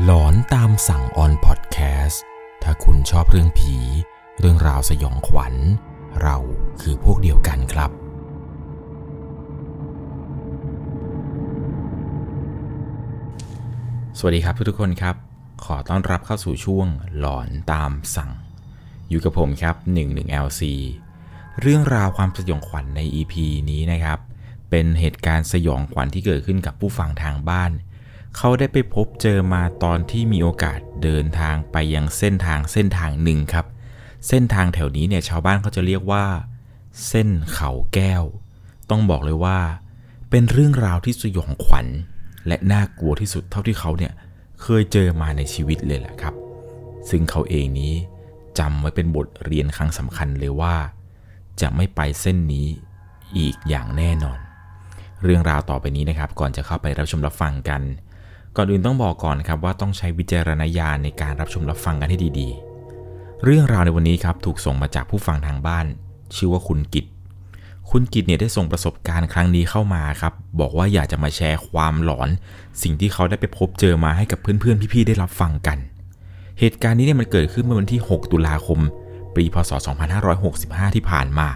หลอนตามสั่งออนพอดแคสต์ถ้าคุณชอบเรื่องผี เรื่องราวสยองขวัญ เราคือพวกเดียวกันครับ สวัสดีครับทุกๆคนครับ ขอต้อนรับเข้าสู่ช่วงหลอนตามสั่ง อยู่กับผมครับ 11LC เรื่องราวความสยองขวัญใน EP นี้นะครับ เป็นเหตุการณ์สยองขวัญที่เกิดขึ้นกับผู้ฟังทางบ้าน เขาได้ไปพบเจอมาตอนที่มีโอกาสเดินทางไปยังเส้นทางเส้นทางหนึ่งครับ เส้นทางแถวนี้เนี่ยชาวบ้านเขาจะเรียกว่า เส้นเขาแก้ว ต้องบอกเลยว่า เป็นเรื่องราวที่สยองขวัญ และน่ากลัวที่สุดเท่าที่เขาเนี่ยเคยเจอมาในชีวิตเลยแหละครับ ซึ่งเขาเองนี้จำไว้เป็นบทเรียนครั้งสำคัญเลยว่า จะไม่ไปเส้นนี้อีกอย่างแน่นอน เรื่องราวต่อไปนี้นะครับ ก่อนจะเข้าไปรับชมรับฟังกัน ก่อนอื่นต้องบอกก่อนนะครับว่าต้องใช้วิจารณญาณในการรับชมรับฟังกันให้ดีๆ เรื่องราวในวันนี้ครับถูกส่งมาจากผู้ฟังทางบ้าน ชื่อว่าคุณกิตคุณกิตเนี่ยได้ส่งประสบการณ์ครั้งนี้เข้ามาครับบอกว่าอยากจะมาแชร์ความหลอน สิ่งที่เขาได้ไปพบเจอมาให้กับเพื่อนๆพี่ๆได้รับฟังกัน เหตุการณ์นี้เนี่ยมันเกิดขึ้นเมื่อวันที่ 6 ตุลาคม ปีพศ 2565 ที่ผ่านมา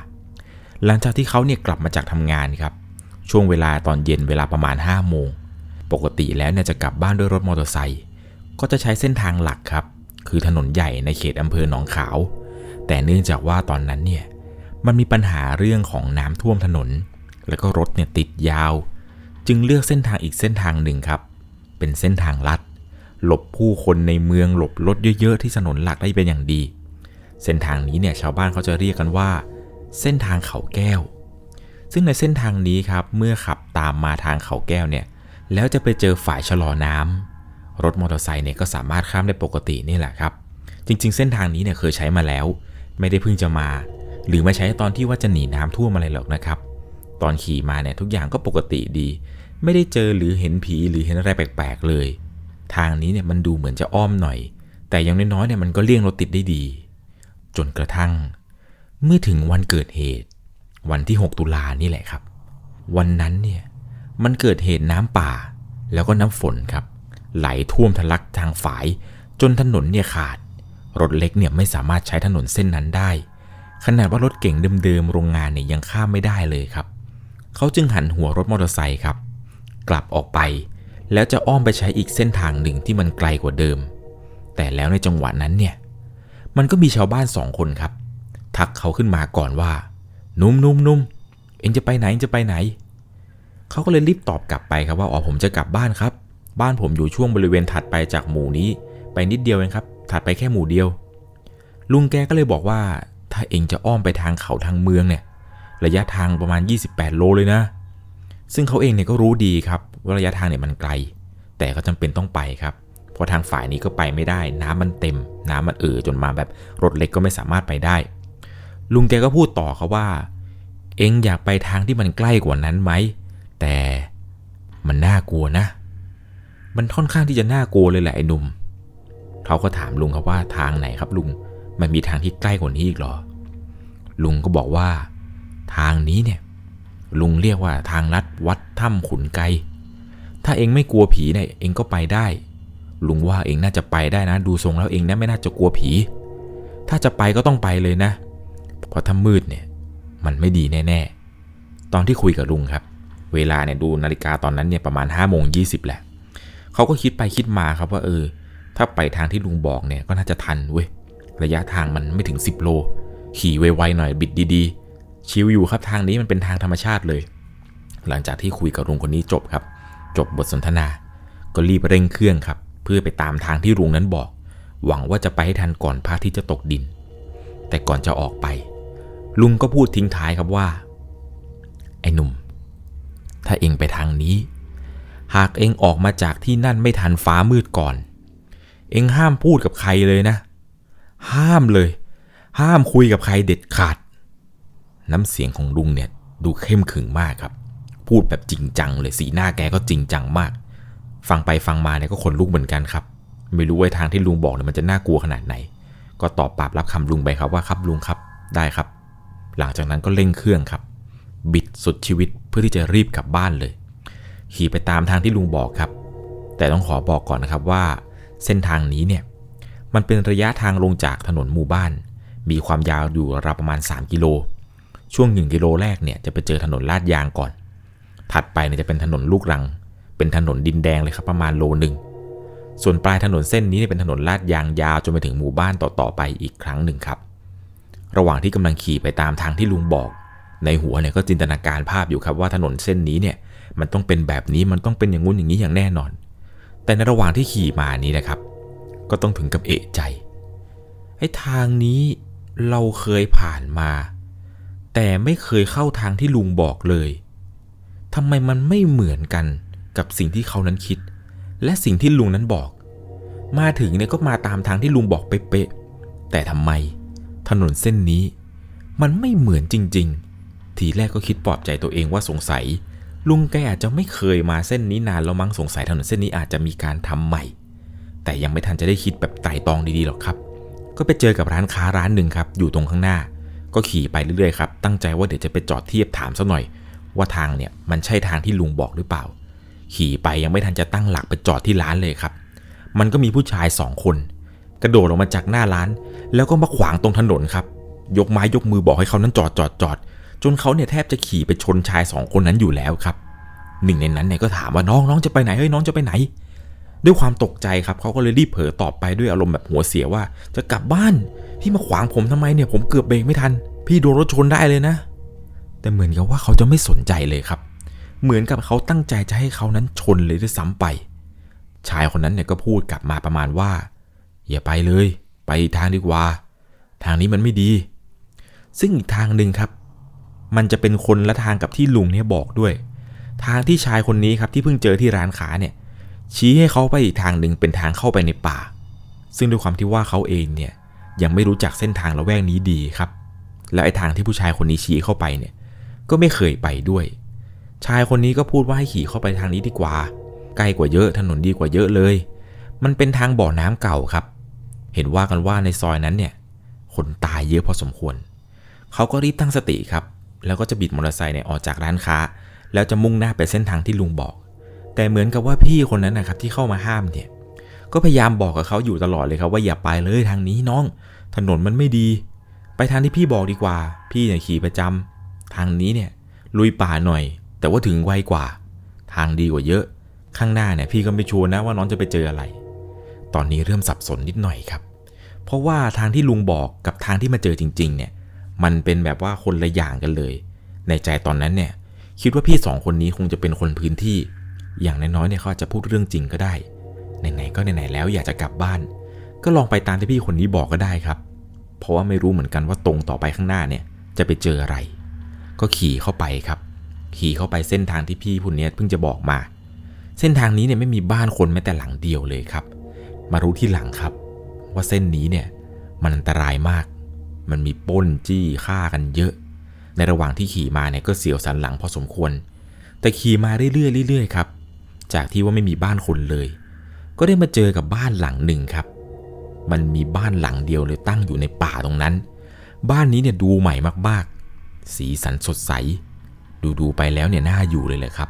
หลังจากที่เขาเนี่ยกลับมาจากทำงานครับ ช่วงเวลาตอนเย็นเวลาประมาณ 5 โมง ปกติแล้วเนี่ยจะกลับบ้านด้วยรถมอเตอร์ไซค์ก็จะใช้เส้นทางหลักครับ คือถนนใหญ่ในเขตอำเภอหนองขาว แต่เนื่องจากว่าตอนนั้นเนี่ยมันมีปัญหาเรื่องของน้ำท่วมถนน แล้วก็รถเนี่ยติดยาว จึงเลือกเส้นทางอีกเส้นทางหนึ่งครับ เป็นเส้นทางลัด หลบผู้คนในเมืองหลบรถเยอะๆที่ถนนหลักได้เป็นอย่างดี เส้นทางนี้เนี่ยชาวบ้านเขาจะเรียกกันว่า เส้นทางเขาแก้ว ซึ่งในเส้นทางนี้ครับเมื่อขับตามมาทางเขาแก้วเนี่ย แล้วจะไปเจอฝ่ายชะลอน้ำรถมอเตอร์ไซค์เนี่ยก็สามารถข้ามได้ปกตินี่แหละครับ จริง ๆ เส้นทางนี้เนี่ยเคยใช้มาแล้ว ไม่ได้เพิ่งจะมา หรือมาใช้ตอนที่ว่าจะหนีน้ำท่วมอะไรหรอกนะครับ ตอนขี่มาเนี่ยทุกอย่างก็ปกติดี ไม่ได้เจอหรือเห็นผีหรือเห็นอะไรแปลกๆเลย ทางนี้เนี่ยมันดูเหมือนจะอ้อมหน่อย แต่อย่างน้อยๆเนี่ยมันก็เลี่ยงรถติดได้ดี จนกระทั่ง เมื่อถึงวันเกิดเหตุ วันที่ 6 ตุลานี่แหละครับ วันนั้นเนี่ย มันเกิดเหตุน้ำป่า แล้วก็น้ำฝนครับ ไหลท่วมทะลักทางฝาย จนถนนเนี่ยขาด รถเล็กเนี่ยไม่สามารถใช้ถนนเส้นนั้นได้ ขนาดว่ารถเก่งเดิมๆโรงงานเนี่ยยังข้ามไม่ได้เลยครับ เขาจึงหันหัวรถมอเตอร์ไซค์ครับ กลับออกไป แล้วจะอ้อมไปใช้อีกเส้นทางหนึ่งที่มันไกลกว่าเดิม แต่แล้วในจังหวะนั้นเนี่ย มันก็มีชาวบ้านสองคนครับ ทักเขาขึ้นมาก่อนว่า นุ่มนุ่มนุ่มเอ็งจะไปไหนเอ็งจะไปไหน เขาก็เลยรีบตอบกลับไปครับว่าอ๋อผมจะกลับบ้านครับ บ้านผมอยู่ช่วงบริเวณถัดไปจากหมู่นี้ ไปนิดเดียวเองครับ ถัดไปแค่หมู่เดียว ลุงแกก็เลยบอกว่า ถ้าเองจะอ้อมไปทางเขาทางเมืองเนี่ย ระยะทางประมาณ 28 โลเลยนะ ซึ่งเขาเองเนี่ยก็รู้ดีครับว่าระยะทางเนี่ยมันไกล แต่ก็จำเป็นต้องไปครับเพราะทางฝ่ายนี้ก็ไปไม่ได้ น้ำมันเต็ม น้ำมันเอ่อจนมาแบบรถเล็กก็ไม่สามารถไปได้ ลุงแกก็พูดต่อครับว่า เองอยากไปทางที่มันใกล้กว่านั้นไหม แต่มันน่ากลัวนะ มันค่อนข้างที่จะน่ากลัวเลยแหละไอ้หนุ่ม เขาก็ถามลุงครับว่าทางไหนครับลุง มันมีทางที่ใกล้กว่านี้อีกหรอ ลุงก็บอกว่า ทางนี้เนี่ย ลุงเรียกว่าทางลัดวัดถ้ำขุนไก ถ้าเองไม่กลัวผีเนี่ยเองก็ไปได้ ลุงว่าเองน่าจะไปได้นะ ดูทรงแล้วเองเนี่ยไม่น่าจะกลัวผี ถ้าจะไปก็ต้องไปเลยนะ เพราะถ้ามืดเนี่ย มันไม่ดีแน่ๆ ตอนที่คุยกับลุงครับ เวลาเนี่ยดูนาฬิกาตอนนั้นเนี่ยประมาณ5้าโมงยีแหละเขาก็คิดไปคิดมาครับว่าเออ ถ้าไปทางที่ลุงบอกเนี่ยก็น่าจะทันเว้ยระยะทางมันไม่ถึง 10 โล ขี่ไวๆหน่อยบิดดีๆ ชิวอยู่ครับทางนี้มันเป็นทางธรรมชาติเลย หลังจากที่คุยกับลุงคนนี้จบครับ จบบทสนทนา ก็รีบเร่งเครื่องครับ เพื่อไปตามทางที่ลุงนั้นบอก หวังว่าจะไปให้ทันก่อนพระทิตย์จะตกดิน แต่ก่อนจะออกไป ลุงก็พูดทิ้งท้ายครับว่า ไอ้หนุ่ม ถ้าเองไปทางนี้ หากเองออกมาจากที่นั่นไม่ทันฟ้ามืดก่อน เองห้ามพูดกับใครเลยนะ ห้ามเลย ห้ามคุยกับใครเด็ดขาด น้ำเสียงของลุงเนี่ยดูเข้มขึงมากครับ พูดแบบจริงจังเลยสีหน้าแกก็จริงจังมาก ฟังไปฟังมาเนี่ยก็ขนลุกเหมือนกันครับ ไม่รู้ว่าทางที่ลุงบอกเนี่ยมันจะน่ากลัวขนาดไหน ก็ตอบปรับรับคำลุงไปครับว่าครับลุงครับได้ครับ หลังจากนั้นก็เร่งเครื่องครับ บิดสุดชีวิต พื่อที่จะรีบกลับบ้านเลย ขี่ไปตามทางที่ลุงบอกครับ แต่ต้องขอบอกก่อนนะครับว่า เส้นทางนี้เนี่ยมันเป็นระยะทางลงจากถนนหมู่บ้าน มีความยาวอยู่ราวประมาณ 3 กิโล ช่วง 1 กิโลแรกเนี่ยจะไปเจอถนนลาดยางก่อน ถัดไปเนี่ยจะเป็นถนนลูกรัง เป็นถนนดินแดงเลยครับประมาณโลหนึ่งส่วนปลายถนนเส้นนี้เนี่ยเป็นถนนลาดยางยาวจนไปถึงหมู่บ้านต่อๆไปอีกครั้งหนึ่งครับ ระหว่างที่กำลังขี่ไปตามทางที่ลุงบอก ในหัวเนี่ยก็จินตนาการภาพอยู่ครับว่าถนนเส้นนี้เนี่ยมันต้องเป็นแบบนี้มันต้องเป็นอย่างงู้นอย่างนี้อย่างแน่นอน แต่ในระหว่างที่ขี่มานี้นะครับ ก็ต้องถึงกับเอะใจไอ้ทางนี้เราเคยผ่านมา แต่ไม่เคยเข้าทางที่ลุงบอกเลยทำไมมันไม่เหมือนกันกับสิ่งที่เขานั้นคิด และสิ่งที่ลุงนั้นบอก มาถึงเนี่ยก็มาตามทางที่ลุงบอกเป๊ะแต่ทำไม ถนนเส้นนี้ มันไม่เหมือนจริง ๆ ทีแรกก็คิดปลอบใจตัวเองว่าสงสัย ลุงแกอาจจะไม่เคยมาเส้นนี้นานแล้วมั้งสงสัยถนนเส้นนี้อาจจะมีการทำใหม่ แต่ยังไม่ทันจะได้คิดแบบไต่ตองดีๆหรอกครับ ก็ไปเจอกับร้านค้าร้านหนึ่งครับอยู่ตรงข้างหน้า ก็ขี่ไปเรื่อยๆครับตั้งใจว่าเดี๋ยวจะไปจอดเทียบถามสักหน่อย ว่าทางเนี่ยมันใช่ทางที่ลุงบอกหรือเปล่า ขี่ไปยังไม่ทันจะตั้งหลักไปจอดที่ร้านเลยครับ มันก็มีผู้ชายสองคน กระโดดออกมาจากหน้าร้าน แล้วก็มาขวางตรงถนนครับยกไม้ยกมือบอกให้เขานั้นจอดจอดจอด จนเขาเนี่ยแทบจะขี่ไปชนชายสองคนนั้นอยู่แล้วครับ หนึ่งในนั้นเนี่ยก็ถามว่าน้องน้องจะไปไหนเฮ้ยน้องจะไปไหน ด้วยความตกใจครับเขาก็เลยรีบเผลอตอบไปด้วยอารมณ์แบบหัวเสียว่า จะกลับบ้านพี่มาขวางผมทำไมเนี่ยผมเกือบเบรกไม่ทัน พี่โดนรถชนได้เลยนะ แต่เหมือนกับว่าเขาจะไม่สนใจเลยครับ เหมือนกับเขาตั้งใจจะให้เขานั้นชนเลยด้วยซ้ำไป ชายคนนั้นเนี่ยก็พูดกลับมาประมาณว่า อย่าไปเลย ไปอีกทางดีกว่า ทางนี้มันไม่ดี ซึ่งอีกทางหนึ่งครับ มันจะเป็นคนละทางกับที่ลุงเนี่ยบอกด้วย ทางที่ชายคนนี้ครับที่เพิ่งเจอที่ร้านค้าเนี่ย ชี้ให้เขาไปอีกทางหนึ่งเป็นทางเข้าไปในป่า ซึ่งด้วยความที่ว่าเขาเองเนี่ยยังไม่รู้จักเส้นทางละแวกนี้ดีครับ และไอ้ทางที่ผู้ชายคนนี้ชี้เข้าไปเนี่ย ก็ไม่เคยไปด้วย ชายคนนี้ก็พูดว่าให้ขี่เข้าไปทางนี้ดีกว่าใกล้กว่าเยอะถนนดีกว่าเยอะเลย มันเป็นทางบ่อน้ำเก่าครับ เห็นว่ากันว่าในซอยนั้นเนี่ยคนตายเยอะพอสมควร เขาก็รีบตั้งสติครับ แล้วก็จะบิดมอเตอร์ไซค์เนี่ยออกจากร้านค้า แล้วจะมุ่งหน้าไปเส้นทางที่ลุงบอก แต่เหมือนกับว่าพี่คนนั้นนะครับที่เข้ามาห้ามเนี่ยก็พยายามบอกกับเขาอยู่ตลอดเลยครับว่าอย่าไปเลยทางนี้น้อง ถนนมันไม่ดี ไปทางที่พี่บอกดีกว่า พี่เนี่ยขี่ประจำทางนี้เนี่ยลุยป่าหน่อย แต่ว่าถึงไวกว่า ทางดีกว่าเยอะ ข้างหน้าเนี่ยพี่ก็ไม่ชัวร์นะว่าน้องจะไปเจออะไร ตอนนี้เริ่มสับสนนิดหน่อยครับ เพราะว่าทางที่ลุงบอกกับทางที่มาเจอจริง ๆ เนี่ย มันเป็นแบบว่าคนละอย่างกันเลย ในใจตอนนั้นเนี่ย คิดว่าพี่สองคนนี้คงจะเป็นคนพื้นที่ อย่างน้อยๆเนี่ยเขาจะพูดเรื่องจริงก็ได้ ไหนๆก็ไหนๆแล้วอยากจะกลับบ้าน ก็ลองไปตามที่พี่คนนี้บอกก็ได้ครับ เพราะว่าไม่รู้เหมือนกันว่าตรงต่อไปข้างหน้าเนี่ยจะไปเจออะไร ก็ขี่เข้าไปครับ ขี่เข้าไปเส้นทางที่พี่ผู้นี้เพิ่งจะบอกมา เส้นทางนี้เนี่ยไม่มีบ้านคนแม้แต่หลังเดียวเลยครับ มารู้ที่หลังครับ ว่าเส้นนี้เนี่ยมันอันตรายมาก มันมีป้นจี้ฆ่ากันเยอะ ในระหว่างที่ขี่มาเนี่ยก็เสียวสันหลังพอสมควร แต่ขี่มาเรื่อยๆเรื่อยๆครับ จากที่ว่าไม่มีบ้านคนเลย ก็ได้มาเจอกับบ้านหลังหนึ่งครับ มันมีบ้านหลังเดียวเลยตั้งอยู่ในป่าตรงนั้น บ้านนี้เนี่ยดูใหม่มากๆ สีสันสดใส ดูๆไปแล้วเนี่ยน่าอยู่เลยแหละครับ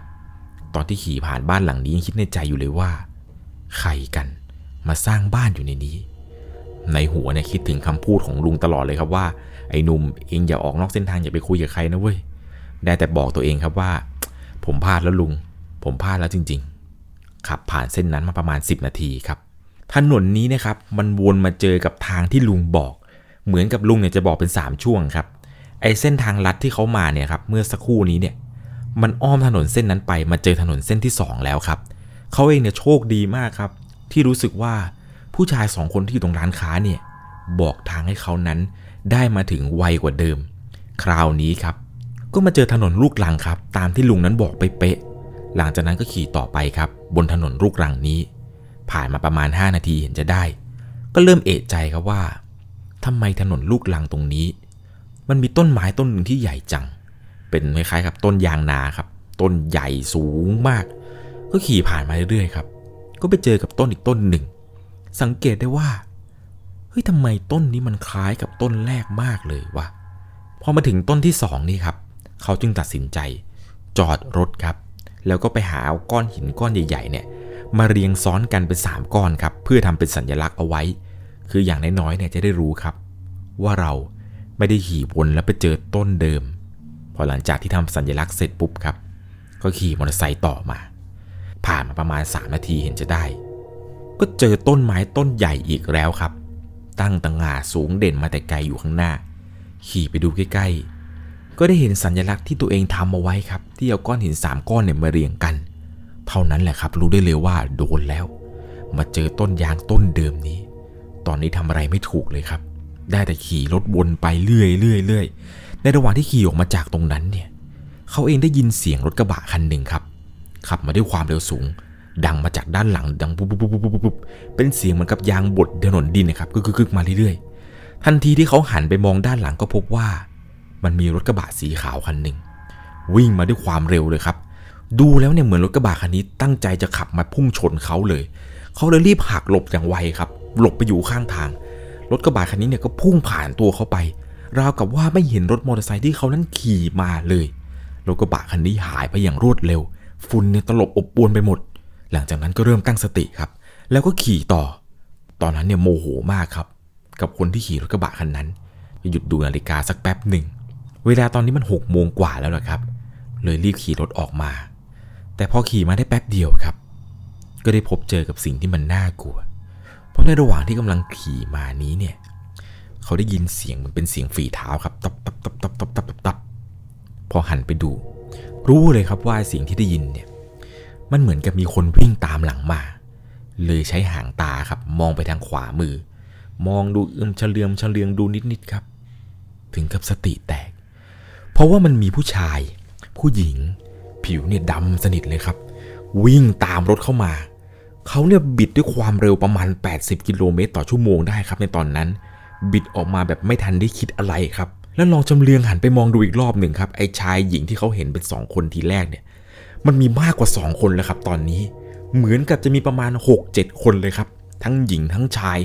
ตอนที่ขี่ผ่านบ้านหลังนี้ยังคิดในใจอยู่เลยว่า ใครกันมาสร้างบ้านอยู่ในนี้ ในหัวเนี่ยคิดถึงคำพูดของลุงตลอดเลยครับว่าไอ้หนุ่มเองอย่าออกนอกเส้นทางอย่าไปคุยกับใครนะเว้ยได้แต่บอกตัวเองครับว่า ผมพลาดแล้วลุง ผมพลาดแล้วจริง ๆ ขับผ่านเส้นนั้นมาประมาณ 10 นาทีครับถนนนี้นะครับมันวนมาเจอกับทางที่ลุงบอก เหมือนกับลุงเนี่ยจะบอกเป็น 3 ช่วงครับไอ้เส้นทางลัดที่เขามาเนี่ยครับเมื่อสักครู่นี้เนี่ยมันอ้อมถนนเส้นนั้นไปมาเจอถนนเส้นที่ 2 แล้วครับเขาเองเนี่ยโชคดีมากครับ ที่รู้สึกว่า ผู้ชายสองคนที่อยู่ตรงร้านค้าเนี่ยบอกทางให้เขานั้นได้มาถึงไวกว่าเดิม คราวนี้ครับ ก็มาเจอถนนลูกรังครับ ตามที่ลุงนั้นบอกไปเป๊ะ หลังจากนั้นก็ขี่ต่อไปครับ บนถนนลูกรังนี้ ผ่านมาประมาณ 5 นาทีเห็นจะได้ ก็เริ่มเอะใจครับว่าทำไมถนนลูกรังตรงนี้ มันมีต้นไม้ต้นหนึ่งที่ใหญ่จัง เป็นคล้ายๆกับต้นยางนาครับ ต้นใหญ่สูงมาก ก็ขี่ผ่านมาเรื่อยๆครับ ก็ไปเจอกับต้นอีกต้นหนึ่ง สังเกตได้ว่า เฮ้ยทำไมต้นนี้มันคล้ายกับต้นแรกมากเลยวะพอมาถึงต้นที่สองนี่ครับ เขาจึงตัดสินใจ จอดรถครับ แล้วก็ไปหาก้อนหินก้อนใหญ่ๆเนี่ย มาเรียงซ้อนกันเป็นสามก้อนครับ เพื่อทำเป็นสัญลักษณ์เอาไว้ คืออย่างน้อยๆเนี่ยจะได้รู้ครับ ว่าเราไม่ได้ขี่วนแล้วไปเจอต้นเดิม พอหลังจากที่ทำสัญลักษณ์เสร็จปุ๊บครับ ก็ขี่มอเตอร์ไซค์ต่อมา ผ่านมาประมาณ 3 นาทีเห็นจะได้ ก็เจอต้นไม้ต้นใหญ่อีกแล้วครับ ตั้งตังงาสูงเด่นมาแต่ไกลอยู่ข้างหน้า ขี่ไปดูใกล้ๆ ก็ได้เห็นสัญลักษณ์ที่ตัวเองทำเอาไว้ครับ ที่เอาก้อนหินสามก้อนเนี่ยมาเรียงกัน เท่านั้นแหละครับ รู้ได้เลยว่าโดนแล้ว มาเจอต้นยางต้นเดิมนี้ ตอนนี้ทำอะไรไม่ถูกเลยครับ ได้แต่ขี่รถวนไปเรื่อยเรื่อยเรื่อยในระหว่างที่ขี่ออกมาจากตรงนั้นเนี่ย เขาเองได้ยินเสียงรถกระบะคันหนึ่งครับ ขับมาด้วยความเร็วสูง ดังมาจากด้านหลังดังปุ๊บปุ๊บปุ๊บปุ๊บปุ๊บเป็นเสียงเหมือนกับยางบดถนนดินนะครับกึกกึกมาเรื่อยๆ ทันทีที่เขาหันไปมองด้านหลังก็พบว่า มันมีรถกระบะสีขาวคันหนึ่งวิ่งมาด้วยความเร็วเลยครับ ดูแล้วเนี่ยเหมือนรถกระบะคันนี้ตั้งใจจะขับมาพุ่งชนเขาเลย เขาเลยรีบหักหลบอย่างไวครับ หลบไปอยู่ข้างทาง รถกระบะคันนี้เนี่ยก็พุ่งผ่านตัวเขาไปราวกับว่าไม่เห็นรถมอเตอร์ไซค์ที่เขานั้นขี่มาเลย รถกระบะคันนี้หายไปอย่างรวดเร็ว ฝุ่นเนี่ยตลบอบอวนไปหมด หลังจากนั้นก็เริ่มตั้งสติครับ แล้วก็ขี่ต่อ ตอนนั้นเนี่ยโมโหมากครับ กับคนที่ขี่รถกระบะคันนั้น หยุดดูนาฬิกาสักแป๊บหนึ่ง เวลาตอนนี้มันหกโมงกว่าแล้วละครับ เลยรีบขี่รถออกมา แต่พอขี่มาได้แป๊บเดียวครับ ก็ได้พบเจอกับสิ่งที่มันน่ากลัว เพราะในระหว่างที่กำลังขี่มานี้เนี่ย เขาได้ยินเสียงเหมันเป็นเสียงฝีเท้าครับ ตับตับตับตับตับตับตับตับพอหันไปดู รู้เลยครับว่าเสียงที่ได้ยินเนี่ย มันเหมือนกับมีคนวิ่งตามหลังมา เลยใช้หางตาครับมองไปทางขวามือ มองดูเอื้อมเฉลียมเฉลียงดูนิดๆครับ ถึงกับสติแตก เพราะว่ามันมีผู้ชาย ผู้หญิง ผิวเนี่ยดำสนิทเลยครับ วิ่งตามรถเข้ามา เขาเนี่ยบิดด้วยความเร็วประมาณ 80 กิโลเมตรต่อชั่วโมงได้ครับในตอนนั้น บิดออกมาแบบไม่ทันได้คิดอะไรครับแล้วลองจำเรียงหันไปมองดูอีกรอบหนึ่งครับไอ้ชายหญิงที่เขาเห็นเป็น2คนทีแรกเนี่ย มันมีมากกว่า 2 คนแล้วครับตอนนี้ เหมือนกับจะมีประมาณ 6-7 คนเลยครับ ทั้งหญิงทั้งชาย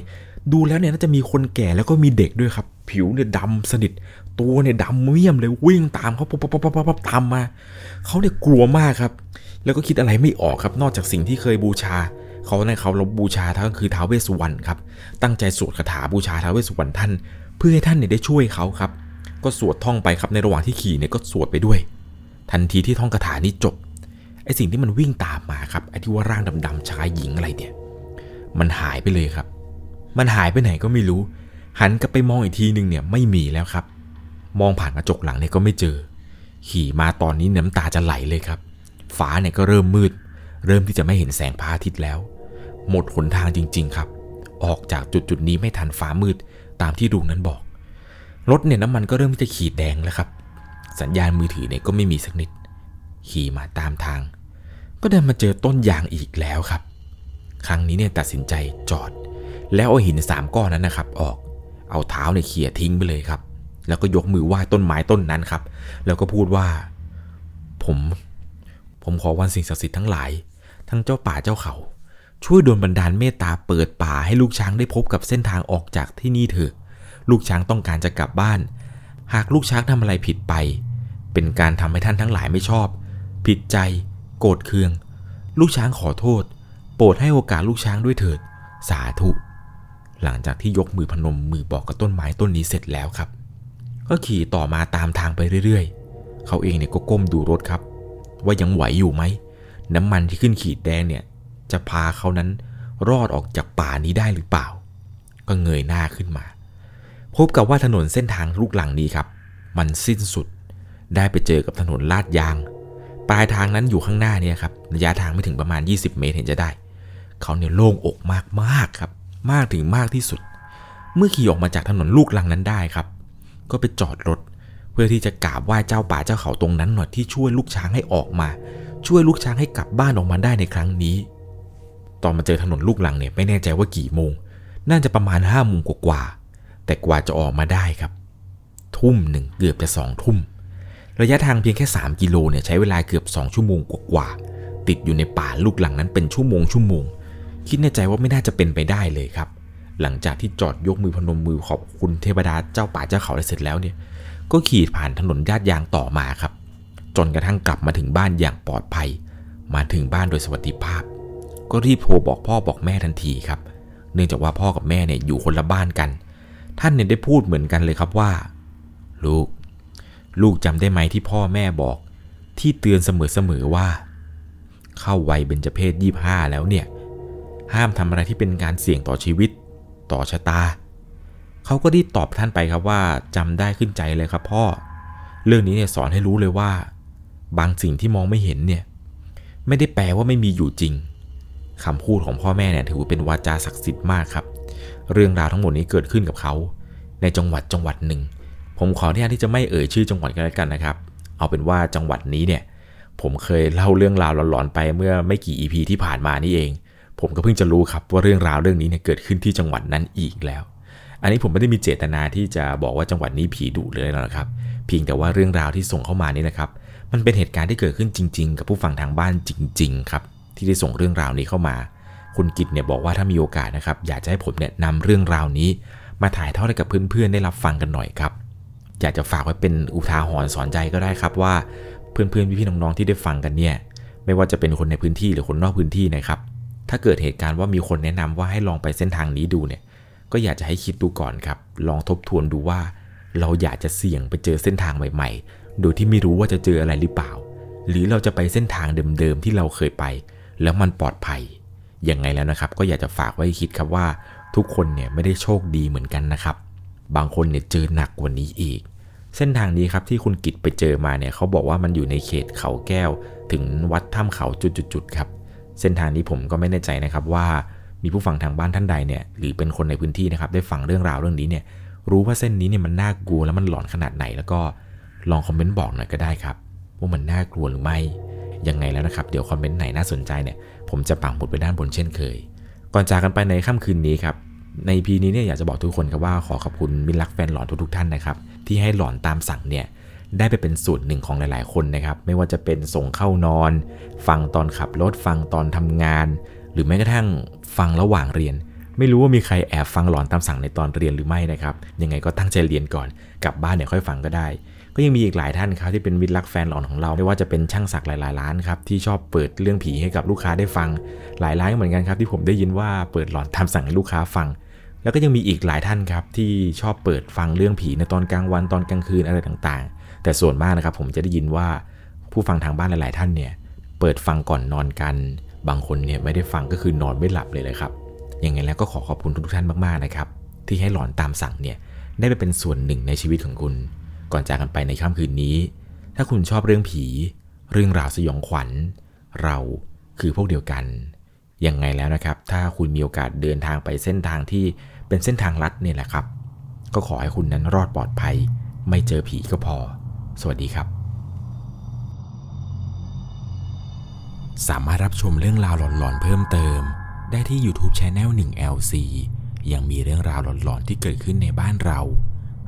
ดูแล้วเนี่ยน่าจะมีคนแก่แล้วก็มีเด็กด้วยครับ ผิวเนี่ยดำสนิท ตัวเนี่ยดำเมี่ยมเลยวิ่งตามเขาปั๊บปั๊บปั๊บปั๊บปั๊บตามมา เขาเนี่ยกลัวมากครับ แล้วก็คิดอะไรไม่ออกครับ นอกจากสิ่งที่เคยบูชา เขาในเขาเราบูชาท่านคือท้าวเวสสุวรรณครับ ตั้งใจสวดคาถาบูชาท้าวเวสสุวรรณท่าน เพื่อให้ท่านเนี่ยได้ช่วยเขาครับ ก็สวดท่องไปครับ ในระหว่างที่ขี่เนี่ยก็สวดไปด้วย ทันทีที่ท่องคาถานี้จบ ไอสิ่งที่มันวิ่งตามมาครับไอที่ว่าร่างดำๆชายหญิงอะไรเนี่ย มันหายไปเลยครับ มันหายไปไหนก็ไม่รู้ หันกลับไปมองอีกทีหนึ่งเนี่ยไม่มีแล้วครับ มองผ่านกระจกหลังเนี่ยก็ไม่เจอ ขี่มาตอนนี้น้ำตาจะไหลเลยครับ ฟ้าเนี่ยก็เริ่มมืด เริ่มที่จะไม่เห็นแสงพระอาทิตย์แล้ว หมดหนทางจริง ๆ ครับ ออกจากจุดจุดๆนี้ไม่ทันฟ้ามืดตามที่ลุงนั้นบอก รถเนี่ยน้ำมันก็เริ่มที่จะขีดแดงแล้วครับ สัญญาณมือถือเนี่ยก็ไม่มีสักนิด ขี่มาตามทาง ก็เดินมาเจอต้นยางอีกแล้วครับ ครั้งนี้เนี่ยตัดสินใจจอด แล้วเอาหินสามก้อนนั้นนะครับ ออก เอาเท้าเนี่ยเขี่ยทิ้งไปเลยครับ แล้วก็ยกมือไหว้ต้นไม้ต้นนั้นครับ แล้วก็พูดว่า ผม ผมขอวันสิ่งศักดิ์สิทธิ์ทั้งหลาย ทั้งเจ้าป่าเจ้าเขา ช่วยดลบันดาลเมตตาเปิดป่าให้ลูกช้างได้พบกับเส้นทางออกจากที่นี่เถอะ ลูกช้างต้องการจะกลับบ้าน หากลูกช้างทำอะไรผิดไป เป็นการทำให้ท่านทั้งหลายไม่ชอบ ผิดใจ โกรธเคือง ลูกช้างขอโทษ โปรดให้โอกาสลูกช้างด้วยเถิด สาธุ หลังจากที่ยกมือพนมมือบอกกับต้นไม้ต้นนี้เสร็จแล้วครับ ก็ขี่ต่อมาตามทางไปเรื่อยๆ เขาเองเนี่ยก็ก้มดูรถครับ ว่ายังไหวอยู่ไหม น้ำมันที่ขึ้นขีดแดงเนี่ย จะพาเขานั้นรอดออกจากป่านี้ได้หรือเปล่า ก็เงยหน้าขึ้นมา พบกับว่าถนนเส้นทางลูกหลังนี้ครับ มันสิ้นสุด ได้ไปเจอกับถนนลาดยาง ปลายทางนั้นอยู่ข้างหน้าเนี่ยครับระยะทางไม่ถึงประมาณ 20 เมตรเห็นจะได้ เขาเนี่ยโล่งอกมากๆครับ มากถึงมากที่สุด เมื่อขี่ออกมาจากถนนลูกลังนั้นได้ครับ ก็ไปจอดรถ เพื่อที่จะกราบไหว้เจ้าป่าเจ้าเขาตรงนั้นหน่อยที่ช่วยลูกช้างให้ออกมา ช่วยลูกช้างให้กลับบ้านออกมาได้ในครั้งนี้ ตอนมาเจอถนนลูกลังเนี่ยไม่แน่ใจว่ากี่โมง น่าจะประมาณห้าโมงกว่าแต่กว่าจะออกมาได้ครับ ทุ่มหนึ่งเกือบจะสองทุ่ม ระยะทางเพียงแค่ 3 กิโลเนี่ยใช้เวลาเกือบ 2 ชั่วโมงกว่าๆติดอยู่ในป่าลูกหลังนั้นเป็นชั่วโมงชั่วโมง คิดในใจว่าไม่น่าจะเป็นไปได้เลยครับ หลังจากที่จอดยกมือพนมมือขอบคุณเทวดาเจ้าป่าเจ้าเขาได้เสร็จแล้วเนี่ย ก็ขี่ผ่านถนนญาติยางต่อมาครับ จนกระทั่งกลับมาถึงบ้านอย่างปลอดภัย มาถึงบ้านโดยสวัสดิภาพ ก็รีบโทรบอกพ่อบอกแม่ทันทีครับ เนื่องจากว่าพ่อกับแม่เนี่ยอยู่คนละบ้านกัน ท่านเนี่ยได้พูดเหมือนกันเลยครับว่า ลูก ลูกจำได้ไหมที่พ่อแม่บอก ที่เตือนเสมอๆว่า เข้าวัยเบญจเพศยี่ห้าแล้วเนี่ย ห้ามทำอะไรที่เป็นการเสี่ยงต่อชีวิต ต่อชะตา เขาก็รีบตอบท่านไปครับว่าจำได้ขึ้นใจเลยครับพ่อ เรื่องนี้เนี่ยสอนให้รู้เลยว่า บางสิ่งที่มองไม่เห็นเนี่ยไม่ได้แปลว่าไม่มีอยู่จริงคำพูดของพ่อแม่เนี่ยถือว่าเป็นวาจาศักดิ์สิทธิ์มากครับ เรื่องราวทั้งหมดนี้เกิดขึ้นกับเขา ในจังหวัดจังหวัดหนึ่ง ผมขออนุญาตที่จะไม่เอ่ยชื่อจังหวัดกันแล้วกันนะครับ เอาเป็นว่าจังหวัดนี้เนี่ย ผมเคยเล่าเรื่องราวหลอนๆไปเมื่อไม่กี่ EP ที่ผ่านมานี่เอง ผมก็เพิ่งจะรู้ครับว่าเรื่องราวเรื่องนี้เนี่ยเกิดขึ้นที่จังหวัดนั้นอีกแล้ว อันนี้ผมไม่ได้มีเจตนาที่จะบอกว่าจังหวัดนี้ผีดุเลยนะครับ เพียงแต่ว่าเรื่องราวที่ส่งเข้ามานี่นะครับ มันเป็นเหตุการณ์ที่เกิดขึ้นจริง ๆ กับผู้ฟังทางบ้านจริง ๆ ครับ ที่ได้ส่งเรื่องราวนี้เข้ามาคุณกิตเนี่ยบอกว่าถ้ามีโอกาสนะครับ อยากจะให้ผมเนี่ยนำเรื่องราวนี้ มาถ่ายทอดให้กับเพื่อนๆได้รับฟังกันหน่อยครับ อยากจะฝากไว้เป็นอุทาหรณ์สอนใจก็ได้ครับว่าเพื่อนๆพี่ๆน้องๆที่ได้ฟังกันเนี่ยไม่ว่าจะเป็นคนในพื้นที่หรือคนนอกพื้นที่นะครับ ถ้าเกิดเหตุการณ์ว่ามีคนแนะนำว่าให้ลองไปเส้นทางนี้ดูเนี่ยก็อยากจะให้คิดดูก่อนครับ ลองทบทวนดูว่า เราอยากจะเสี่ยงไปเจอเส้นทางใหม่ ๆ โดยที่ไม่รู้ว่าจะเจออะไรหรือเปล่า หรือเราจะไปเส้นทางเดิมๆที่เราเคยไป แล้วมันปลอดภัยยังไงแล้วนะครับ ก็อยากจะฝากไว้คิดครับว่า ทุกคนเนี่ยไม่ได้โชคดีเหมือนกันนะครับ บางคนเนี่ยเจอหนักกว่านี้อีก เส้นทางนี้ครับที่คุณกิตไปเจอมาเนี่ยเขาบอกว่ามันอยู่ในเขตเขาแก้ว ถึงวัดถ้ำเขาจุดๆครับ เส้นทางนี้ผมก็ไม่แน่ใจนะครับว่ามีผู้ฟังทางบ้านท่านใดเนี่ยหรือเป็นคนในพื้นที่นะครับได้ฟังเรื่องราวเรื่องนี้เนี่ยรู้ว่าเส้นนี้เนี่ยมันน่ากลัวแล้วมันหลอนขนาดไหน แล้วก็ลองคอมเมนต์บอกหน่อยก็ได้ครับ ว่ามันน่ากลัวหรือไม่ยังไงแล้วนะครับ เดี๋ยวคอมเมนต์ไหนน่าสนใจเนี่ยผมจะปักหมุดไปด้านบนเช่นเคย ก่อนจากกันไปในค่ำคืนนี้ครับ ในพีนี้เนี่ยอยากจะบอกทุกคนครับว่าขอขอบคุณมิตรรักแฟนหลอนทุกๆท่านนะครับที่ให้หลอนตามสั่งเนี่ยได้ไปเป็นส่วนหนึ่งของหลายๆ คนนะครับ ไม่ว่าจะเป็นส่งเข้านอน ฟังตอนขับรถฟังตอนทำงาน หรือแม้กระทั่งฟังระหว่างเรียน ไม่รู้ว่ามีใครแอบฟังหลอนตามสั่งในตอนเรียนหรือไม่นะครับยังไงก็ตั้งใจเรียนก่อนกลับบ้านเนี่ยค่อยฟังก็ได้ ก็ยังมีอีกหลายท่านครับที่เป็นมิตรรักแฟนหลอนของเราไม่ว่าจะเป็นช่างสักดิ์หลาย ๆ ร้านครับที่ชอบเปิดเรื่องผีให้กับลูกค้าได้ฟัง หลายร้านเหมือนกันครับที่ผมได้ยินว่าเปิดหลอนตามสั่งให้ลูกค้าฟัง แล้วก็ยังมีอีกหลายท่านครับที่ชอบเปิดฟังเรื่องผีในตอนกลางวันตอนกลางคืนอะไรต่างๆ แต่ส่วนมากนะครับผมจะได้ยินว่าผู้ฟังทางบ้านหลาย ๆ ท่านเนี่ยเปิดฟังก่อนนอนกัน บางคนเนี่ยไม่ได้ฟังก็คือนอนไม่หลับเลยเลยครับยังไงแล้วก็ขอขอบคุณทุกท่านมากๆนะครับที่ให้หลอนตามสั่งเนี่ยได้ไปเป็นส่วนหนึ่งในชีวิตของคุณ ก่อนจากกันไปในค่ำคืนนี้ ถ้าคุณชอบเรื่องผี เรื่องราวสยองขวัญ เราคือพวกเดียวกันยังไงแล้วนะครับ ถ้าคุณมีโอกาสเดินทางไปเส้นทางที่เป็นเส้นทางลัดเนี่ยแหละครับ ก็ขอให้คุณนั้นรอดปลอดภัย ไม่เจอผีก็พอ สวัสดีครับ สามารถรับชมเรื่องราวหลอนๆเพิ่มเติม ได้ที่ YouTube Channel 1 LC ยังมีเรื่องราวหลอนๆที่เกิดขึ้นในบ้านเรา